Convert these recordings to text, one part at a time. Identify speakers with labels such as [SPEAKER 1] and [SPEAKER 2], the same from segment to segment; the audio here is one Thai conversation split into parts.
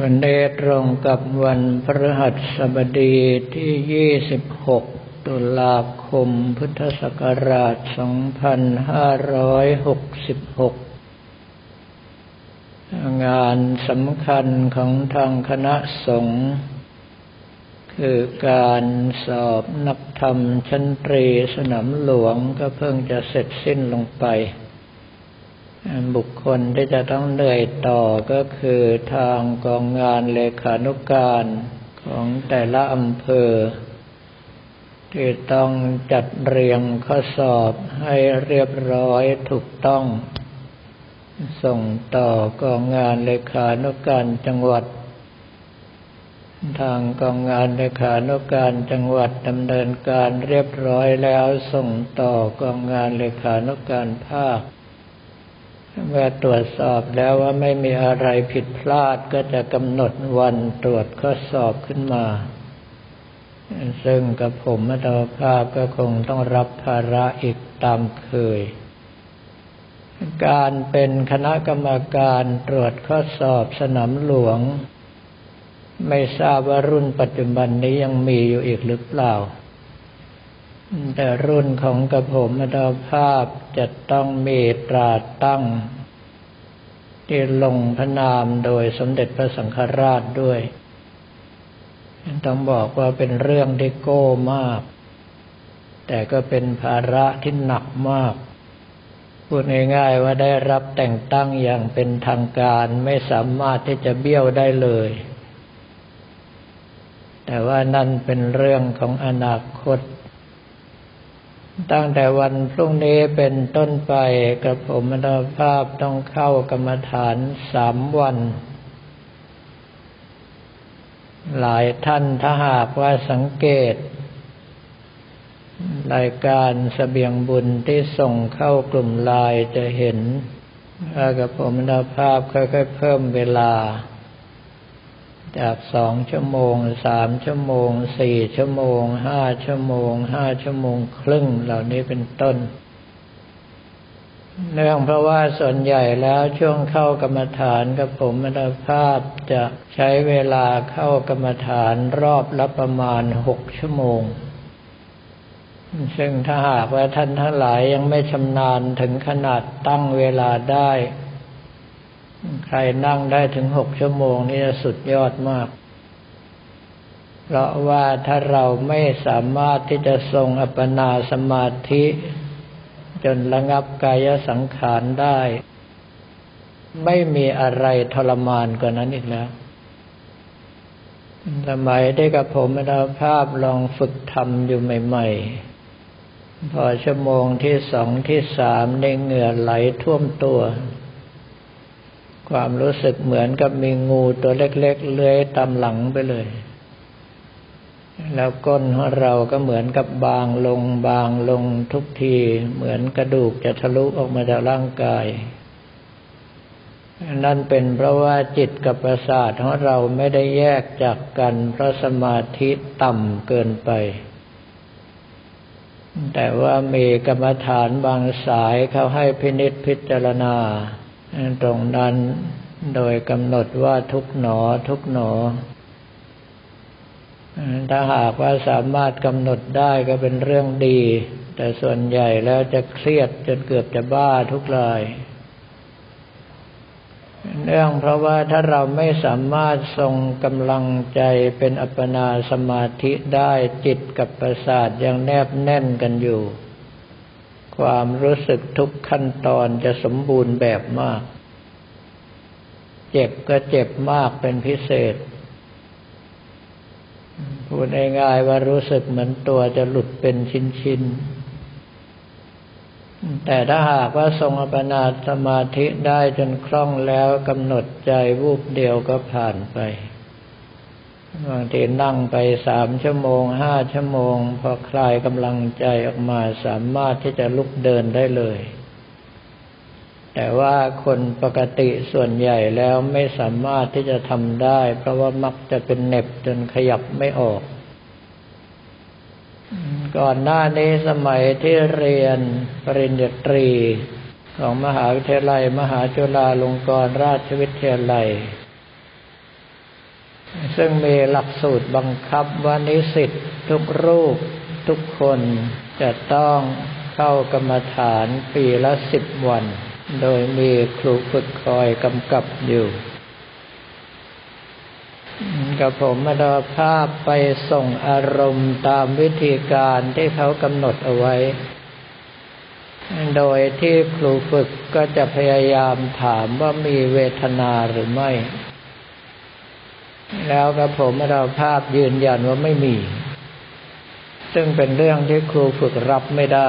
[SPEAKER 1] วันนี้ตรงกับวันพฤหัสบดีที่ 26 ตุลาคม พุทธศักราช 2566 งานสำคัญของทางคณะสงฆ์คือการสอบนักธรรมชั้นตรีสนามหลวงก็เพิ่งจะเสร็จสิ้นลงไป บุคคลที่จะต้องเหนื่อยต่อก็คือทางกองงานเลขานุการของแต่ละอำเภอ ที่ต้องจัดเรียงข้อสอบให้เรียบร้อยถูกต้อง ส่งต่อกองงานเลขานุการจังหวัด ทางกองงานเลขานุการจังหวัดดำเนินการเรียบร้อยแล้วส่งต่อกองงานเลขานุการภาค เมื่อตรวจสอบแล้วว่าไม่มีอะไรผิดพลาดก็จะกำหนดวันตรวจข้อสอบขึ้นมา ซึ่งกับผมมัตภาพก็คงต้องรับภาระอีกตามเคย การเป็นคณะกรรมการตรวจข้อสอบสนามหลวง ไม่ทราบว่ารุ่นปัจจุบันนี้ยังมีอยู่อีกหรือเปล่า แต่รุ่นของกระผมอัตภาพจะต้องมีตราตั้ง ที่ลงพระนามโดยสมเด็จพระสังฆราชด้วย ต้องบอกว่าเป็นเรื่องที่โก้มาก แต่ก็เป็นภาระที่หนักมาก พูดง่ายๆว่าได้รับแต่งตั้งอย่างเป็นทางการไม่สามารถที่จะเบี้ยวได้เลยแต่ว่านั่นเป็นเรื่องของอนาคต ตั้งแต่วันพรุ่งนี้เป็นต้นไปกับผมมรภาพต้องเข้ากรรมฐานสามวัน หลายท่านถ้าหากว่าสังเกต รายการสเสบียงบุญที่ส่งเข้ากลุ่มลายจะเห็นว่ากับผมมรภาพค่อยๆเพิ่มเวลา จากสองชั่วโมงสามชั่วโมงสี่ชั่วโมงห้าชั่วโมงห้าชั่วโมงครึ่งเหล่านี้เป็นต้น เนื่องเพราะว่าส่วนใหญ่แล้วช่วงเข้ากรรมฐานกับผมมรภาพจะใช้เวลาเข้ากรรมฐานรอบละประมาณหกชั่วโมง ซึ่งถ้าหากว่าท่านทั้งหลายยังไม่ชำนาญถึงขนาดตั้งเวลาได้ ใครนั่งได้ถึงหกชั่วโมงนี่สุดยอดมาก เพราะว่าถ้าเราไม่สามารถที่จะทรงอัปปนาสมาธิ จนระงับกายสังขารได้ ไม่มีอะไรทรมานกว่านั้นอีกแล้ว สมัยได้กับผมเราภาพลองฝึกทำอยู่ใหม่ ๆ พอชั่วโมงที่สองที่สามในเหงื่อไหลท่วมตัว ความรู้สึกเหมือนกับมีงูตัวเล็กๆเลื้อยตามหลังไปเลย แล้วก้นของเราก็เหมือนกับบางลงบางลงทุกที เหมือนกระดูกจะทะลุออกมาจากร่างกาย นั่นเป็นเพราะว่าจิตกับประสาทของเราไม่ได้แยกจากกัน เพราะสมาธิต่ำเกินไปแต่ว่ามีกรรมฐานบางสายเขาให้พินิษพิจารณา ตรงนั้นโดยกำหนดว่าทุกหนอทุกหนอ ถ้าหากว่าสามารถกำหนดได้ก็เป็นเรื่องดี แต่ส่วนใหญ่แล้วจะเครียดจนเกือบจะบ้าทุกราย เนื่องเพราะว่าถ้าเราไม่สามารถทรงกำลังใจเป็นอัปปนาสมาธิได้จิตกับประสาทยังแนบแน่นกันอยู่ ความรู้สึกทุกขั้นตอนจะสมบูรณ์แบบมาก เจ็บก็เจ็บมากเป็นพิเศษ พูดง่ายๆว่ารู้สึกเหมือนตัวจะหลุดเป็นชิ้นๆ แต่ถ้าหากว่าทรงอปนาสมาธิได้จนคล่องแล้วกำหนดใจวูบเดียวก็ผ่านไป บางทีนั่งไปสามชั่วโมงห้าชั่วโมง พอคลายกำลังใจออกมาสามารถที่จะลุกเดินได้เลย แต่ว่าคนปกติส่วนใหญ่แล้วไม่สามารถที่จะทำได้ เพราะว่ามักจะเป็นเน็บจนขยับไม่ออก ก่อนหน้านี้สมัยที่เรียนปริญญาตรี ของมหาวิทยาลัย มหาจุฬาลงกรณราชวิทยาลัย ซึ่งมีหลักสูตรบังคับว่านิสิตทุกรูปทุกคนจะต้องเข้ากรรมฐานปีละสิบวัน โดยมีครูฝึกคอยกำกับอยู่ กับผมมาดาภาพไปส่งอารมณ์ตามวิธีการที่เขากำหนดเอาไว้ โดยที่ครูฝึกก็จะพยายามถามว่ามีเวทนาหรือไม่ แล้วกับผมมาดาภาพยืนยันว่าไม่มี ซึ่งเป็นเรื่องที่ครูฝึกรับไม่ได้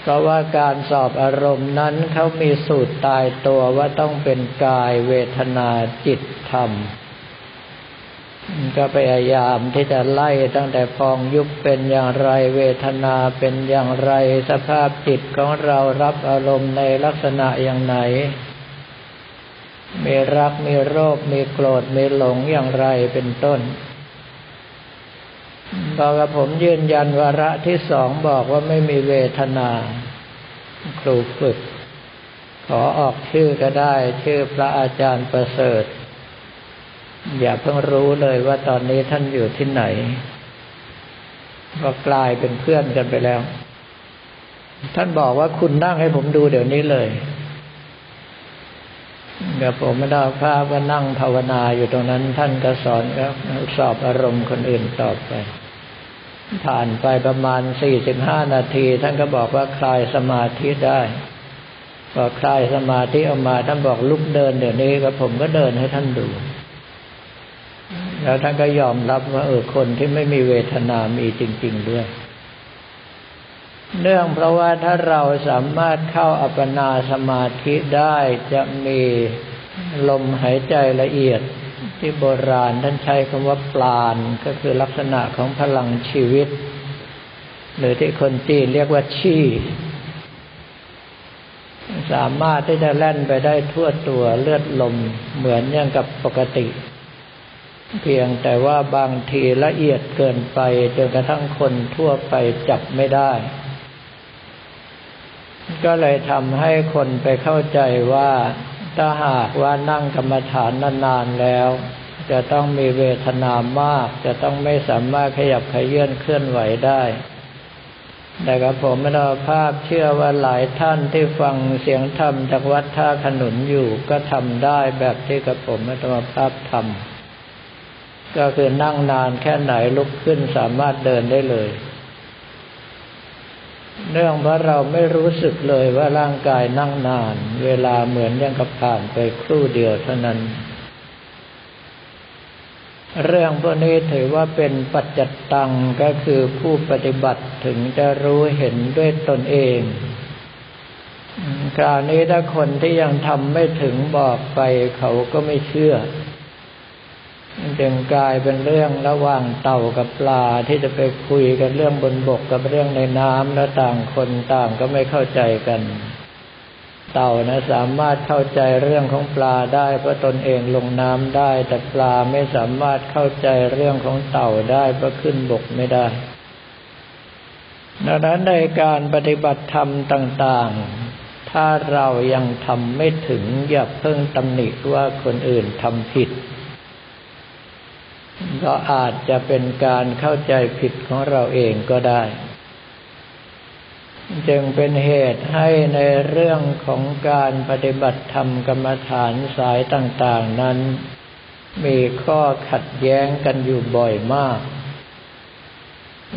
[SPEAKER 1] เพราะว่าการสอบอารมณ์นั้นเขามีสูตรตายตัวว่าต้องเป็นกายเวทนาจิตธรรม ก็พยายามที่จะไล่ตั้งแต่พองยุบเป็นอย่างไรเวทนาเป็นอย่างไรสภาพจิตของเรารับอารมณ์ในลักษณะอย่างไหน มีรักมีโรค มีโกรธ มีหลงอย่างไรเป็นต้นบอกกับผมยืนยันวาระที่สองบอกว่าไม่มีเวทนา ครูฝึก ขอออกชื่อก็ได้ ชื่อพระอาจารย์ประเสริฐ อย่าเพิ่งรู้เลยว่าตอนนี้ท่านอยู่ที่ไหน ก็กลายเป็นเพื่อนกันไปแล้ว ท่านบอกว่าคุณนั่งให้ผมดูเดี๋ยวนี้เลย เดี๋ยวผมไม่ได้ภาพว่านั่งภาวนาอยู่ตรงนั้น ท่านก็สอนครับสอบอารมณ์คนอื่นต่อไป ผ่านไปประมาณสี่สิบห้านาที ท่านก็บอกว่าคลายสมาธิได้พอคลายสมาธิออกมาท่านบอกลุกเดินเดี๋ยวนี้ก็ผมก็เดินให้ท่านดู แล้วท่านก็ยอมรับว่าเออคนที่ไม่มีเวทนามีจริง ๆด้วย เนื่องเพราะว่าถ้าเราสามารถเข้าอัปปนาสมาธิได้จะมีลมหายใจละเอียด ที่โบราณท่านใช้คำว่าปลานก็คือลักษณะของพลังชีวิต หรือที่คนจีนเรียกว่าชี่สามารถที่จะแล่นไปได้ทั่วตัวเลือดลมเหมือนอย่างกับปกติ เพียงแต่ว่าบางทีละเอียดเกินไปจนกระทั่งคนทั่วไปจับไม่ได้ ก็เลยทำให้คนไปเข้าใจว่า ถ้าหากว่านั่งกรรมฐานนานๆแล้ว จะต้องมีเวทนามาก จะต้องไม่สามารถขยับขยื่นเคลื่อนไหวได้แต่กับผมไม่ได้ภาพเชื่อว่าหลายท่านที่ฟังเสียงธรรมจากวัดท่าขนุนอยู่ก็ทำได้แบบที่กับผมไม่ได้ภาพทำก็คือนั่งนานแค่ไหนลุกขึ้นสามารถเดินได้เลย เนื่องเพราเราไม่รู้สึกเลยว่าร่างกายนั่งนาน เวลาเหมือนยังกับผ่านไปครู่เดียวเท่านั้น เรื่องพวกนี้ถือว่าเป็นปัจจัตตังก็คือผู้ปฏิบัติถึงจะรู้เห็นด้วยตนเองคราวนี้ถ้าคนที่ยังทำไม่ถึงบอกไปเขาก็ไม่เชื่อ จึงกลายเป็นเรื่องระหว่างเต่ากับปลาที่จะไปคุยกันเรื่องบนบกกับเรื่องในน้ำแล้วต่างคนต่างก็ไม่เข้าใจกัน เต่านะสามารถเข้าใจเรื่องของปลาได้เพราะตนเองลงน้ำได้ แต่ปลาไม่สามารถเข้าใจเรื่องของเต่าได้เพราะขึ้นบกไม่ได้ดังนั้นในการปฏิบัติธรรมต่าง ๆ ถ้าเรายังทำไม่ถึงอย่าเพิ่งตำหนิว่าคนอื่นทำผิด ก็อาจจะเป็นการเข้าใจผิดของเราเองก็ได้ จึงเป็นเหตุให้ในเรื่องของการปฏิบัติธรรมกรรมฐานสายต่าง ๆนั้น มีข้อขัดแย้งกันอยู่บ่อยมาก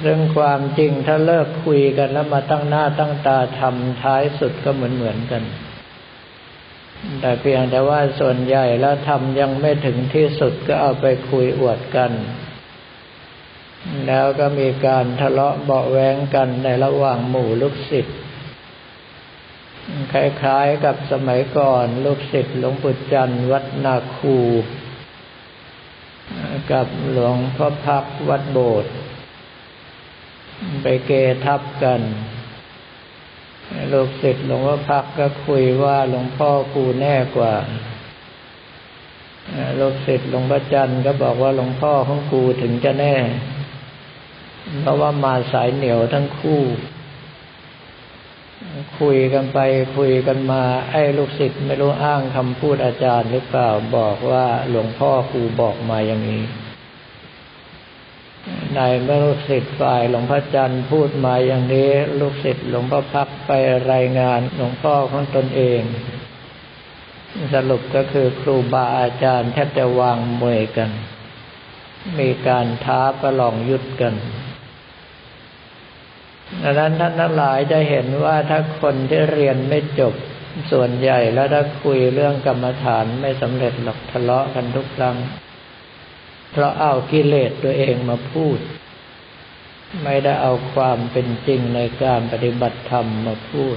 [SPEAKER 1] เรื่องความจริงถ้าเลิกคุยกันแล้วมาตั้งหน้าตั้งตาทำท้ายสุดก็เหมือนเหมือนกัน แต่เพียงแต่ว่าส่วนใหญ่แล้วทำยังไม่ถึงที่สุดก็เอาไปคุยอวดกัน แล้วก็มีการทะเลาะเบาแวงกันในระหว่างหมู่ลูกศิษย์คล้ายๆกับสมัยก่อนลูกศิษย์หลวงปู่จันทร์วัดนาคู กับหลวงพ่อพักวัดโบสถ์ไปเกทับกัน ลูกศิษย์หลวงพ่อพักก็คุยว่าหลวงพ่อกูแน่กว่าลูกศิษย์หลวงพ่อจันทร์ก็บอกว่าหลวงพ่อของกูถึงจะแน่ เพราะว่ามาสายเหนียวทั้งคู่ คุยกันไปคุยกันมา ไอ้ลูกศิษย์ไม่รู้อ้างคำพูดอาจารย์หรือเปล่าบอกว่าหลวงพ่อครูบอกมาอย่างนี้ ในเมื่อลูกศิษย์ฝ่ายหลวงพ่อจันทร์พูดมาอย่างนี้ ลูกศิษย์หลวงพ่อพักไปรายงานหลวงพ่อของตนเอง สรุปก็คือครูบาอาจารย์แทบจะวางมวยกัน มีการท้าประลองยุดกันดังนั้นท่านทั้งหลายจะเห็นว่าถ้าคนที่เรียนไม่จบส่วนใหญ่แล้วถ้าคุยเรื่องกรรมฐานไม่สำเร็จหรอกทะเลาะกันทุกครั้ง เพราะเอากิเลสตัวเองมาพูด ไม่ได้เอาความเป็นจริงในการปฏิบัติธรรมมาพูด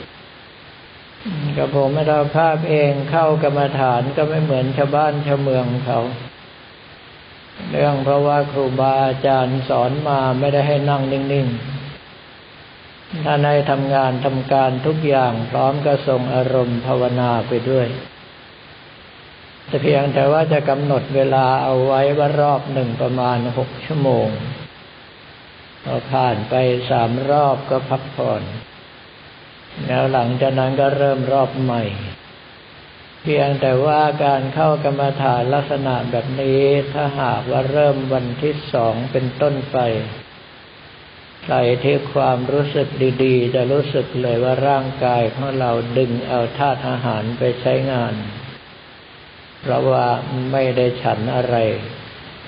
[SPEAKER 1] กับผมไม่เราภาพเองเข้ากรรมฐานก็ไม่เหมือนชาวบ้านชาวเมืองเขา เรื่องเพราะว่าครูบาอาจารย์สอนมาไม่ได้ให้นั่งนิ่งๆ ถ้าในทำงานทำการทุกอย่างพร้อมก็ทรงอารมณ์ภาวนาไปด้วย แต่เพียงแต่ว่าจะกำหนดเวลาเอาไว้ว่ารอบหนึ่งประมาณหกชั่วโมงพอผ่านไปสามรอบก็พักผ่อน แล้วหลังจากนั้นก็เริ่มรอบใหม่ เพียงแต่ว่าการเข้ากรรมฐานลักษณะแบบนี้ถ้าหากว่าเริ่มวันที่สองเป็นต้นไปใครที่ความรู้สึกดีๆ จะรู้สึกเลยว่าร่างกายของเราดึงเอาธาตุอาหารไปใช้งาน เพราะว่าไม่ได้ฉันอะไร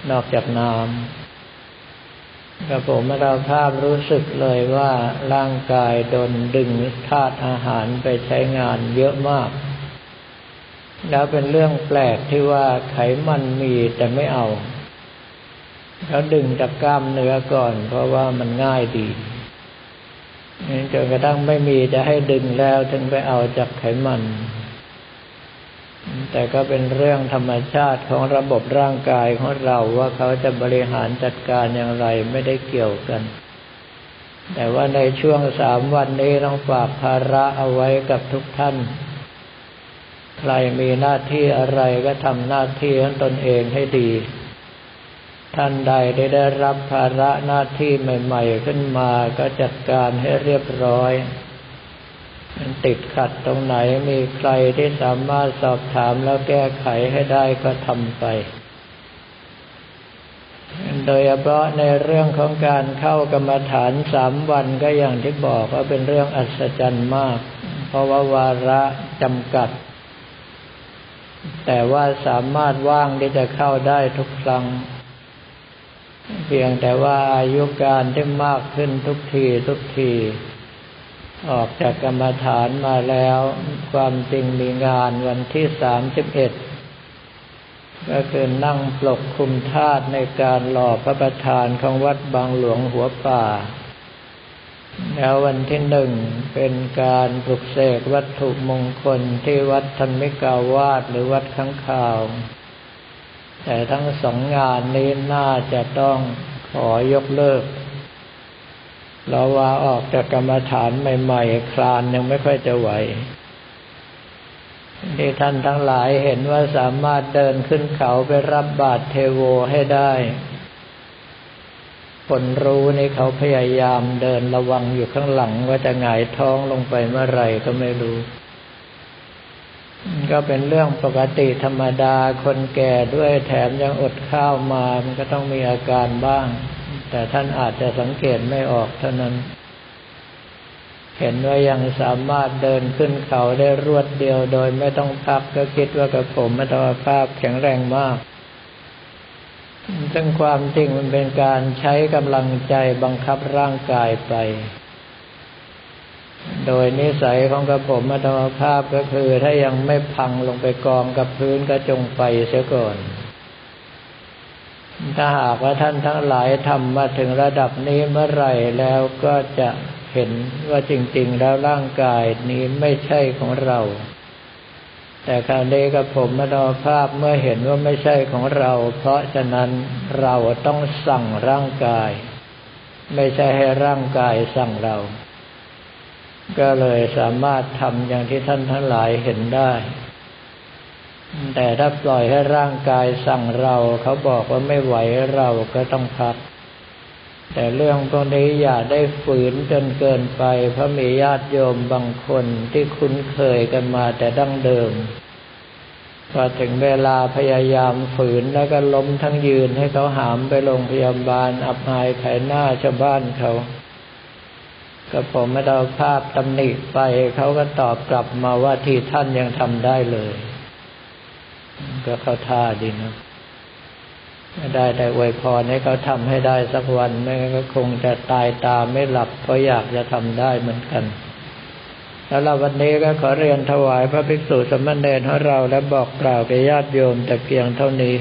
[SPEAKER 1] นอกจากน้ำกระผมเราภาพรู้สึกเลยว่าร่างกายโดนดึงธาตุอาหารไปใช้งานเยอะมาก แล้วเป็นเรื่องแปลกที่ว่าไขมันมีแต่ไม่เอาเขาดึงจากกล้ามเนื้อก่อน เพราะว่ามันง่ายดีจนกระทั่งไม่มีจะให้ดึงแล้วถึงไปเอาจากไขมัน แต่ก็เป็นเรื่องธรรมชาติของระบบร่างกายของเราว่าเขาจะบริหารจัดการอย่างไรไม่ได้เกี่ยวกัน แต่ว่าในช่วงสามวันนี้ต้องฝากภาระเอาไว้กับทุกท่าน ใครมีหน้าที่อะไรก็ทำหน้าที่ของตนเองให้ดี ท่านใดได้ได้รับภาระหน้าที่ใหม่ ๆ ขึ้นมาก็จัดการให้เรียบร้อย มันติดขัดตรงไหนมีใครที่สามารถสอบถามแล้วแก้ไขให้ได้ก็ทำไป โดยเฉพาะในเรื่องของการเข้ากรรมฐานสามวันก็อย่างที่บอกว่าเป็นเรื่องอัศจรรย์มาก เพราะว่าวาระจำกัด แต่ว่าสามารถว่างที่จะเข้าได้ทุกครั้งเพียงแต่ว่าอายุการที่มากขึ้นทุกทีทุกที ออกจากกรรมฐานมาแล้ว ความจริงมีงานวันที่สามสิบเอ็ดก็คือนั่งปลกคุมธาตุในการหล่อพระประธานของวัดบางหลวงหัวป่า แล้ววันที่หนึ่งเป็นการปลุกเสกวัตถุมงคลที่วัดธรรมิกาวาสหรือวัดข้างข่าว แต่ทั้งสองงานนี้น่าจะต้องขอยกเลิก เราว่าออกจากกรรมฐานใหม่ ๆ คลานยังไม่ค่อยจะไหวที่ท่านทั้งหลายเห็นว่าสามารถเดินขึ้นเขาไปรับบาตรเทโวให้ได้คนรู้นี่เขาพยายามเดินระวังอยู่ข้างหลังว่าจะหงายท้องลงไปเมื่อไรก็ไม่รู้ ก็เป็นเรื่องปกติธรรมดาคนแก่ด้วยแถมยังอดข้าวมา มันก็ต้องมีอาการบ้าง แต่ท่านอาจจะสังเกตไม่ออกเท่านั้น เห็นว่ายังสามารถเดินขึ้นเขาได้รวดเดียวโดยไม่ต้องพักก็คิดว่ากับผมมัตวภาพแข็งแรงมากซึ่งความจริงมันเป็นการใช้กำลังใจบังคับร่างกายไป โดยนิสัยของกระผมมัตวภาพก็คือ ถ้ายังไม่พังลงไปกองกับพื้นก็จงไปเสียก่อน ถ้าหากว่าท่านทั้งหลายทำมาถึงระดับนี้เมื่อไหร่แล้วก็จะเห็นว่าจริง ๆ แล้วร่างกายนี้ไม่ใช่ของเรา แต่คราวนี้กับผมมโนภาพเมื่อเห็นว่าไม่ใช่ของเรา เพราะฉะนั้นเราต้องสั่งร่างกาย ไม่ใช่ให้ร่างกายสั่งเรา ก็เลยสามารถทำอย่างที่ท่านทั้งหลายเห็นได้ แต่ถ้าปล่อยให้ร่างกายสั่งเราเขาบอกว่าไม่ไหวเราก็ต้องพัก แต่เรื่องพวกนี้อย่าได้ฝืนจนเกินไป เพราะมีญาติโยมบางคนที่คุ้นเคยกันมาแต่ดั้งเดิมพอถึงเวลาพยายามฝืนแล้วก็ล้มทั้งยืนให้เขาหามไปโรงพยาบาล อับอายขายหน้าชาวบ้านเขาก็ผมไม่ได้ภาพตำหนิไปเขาก็ตอบกลับมาว่าที่ท่านยังทำได้เลย ก็เข้าท่าดีนะได้แต่อวยพรให้เขาทำให้ได้สักวันไม่งั้นก็คงจะตายตาไม่หลับเพราะอยากจะทำได้เหมือนกันแล้วเราวันนี้ก็ขอเรียนถวายพระภิกษุสมณเณรของเราและบอกกล่าวแก่ญาติโยมแต่เพียงเท่านี้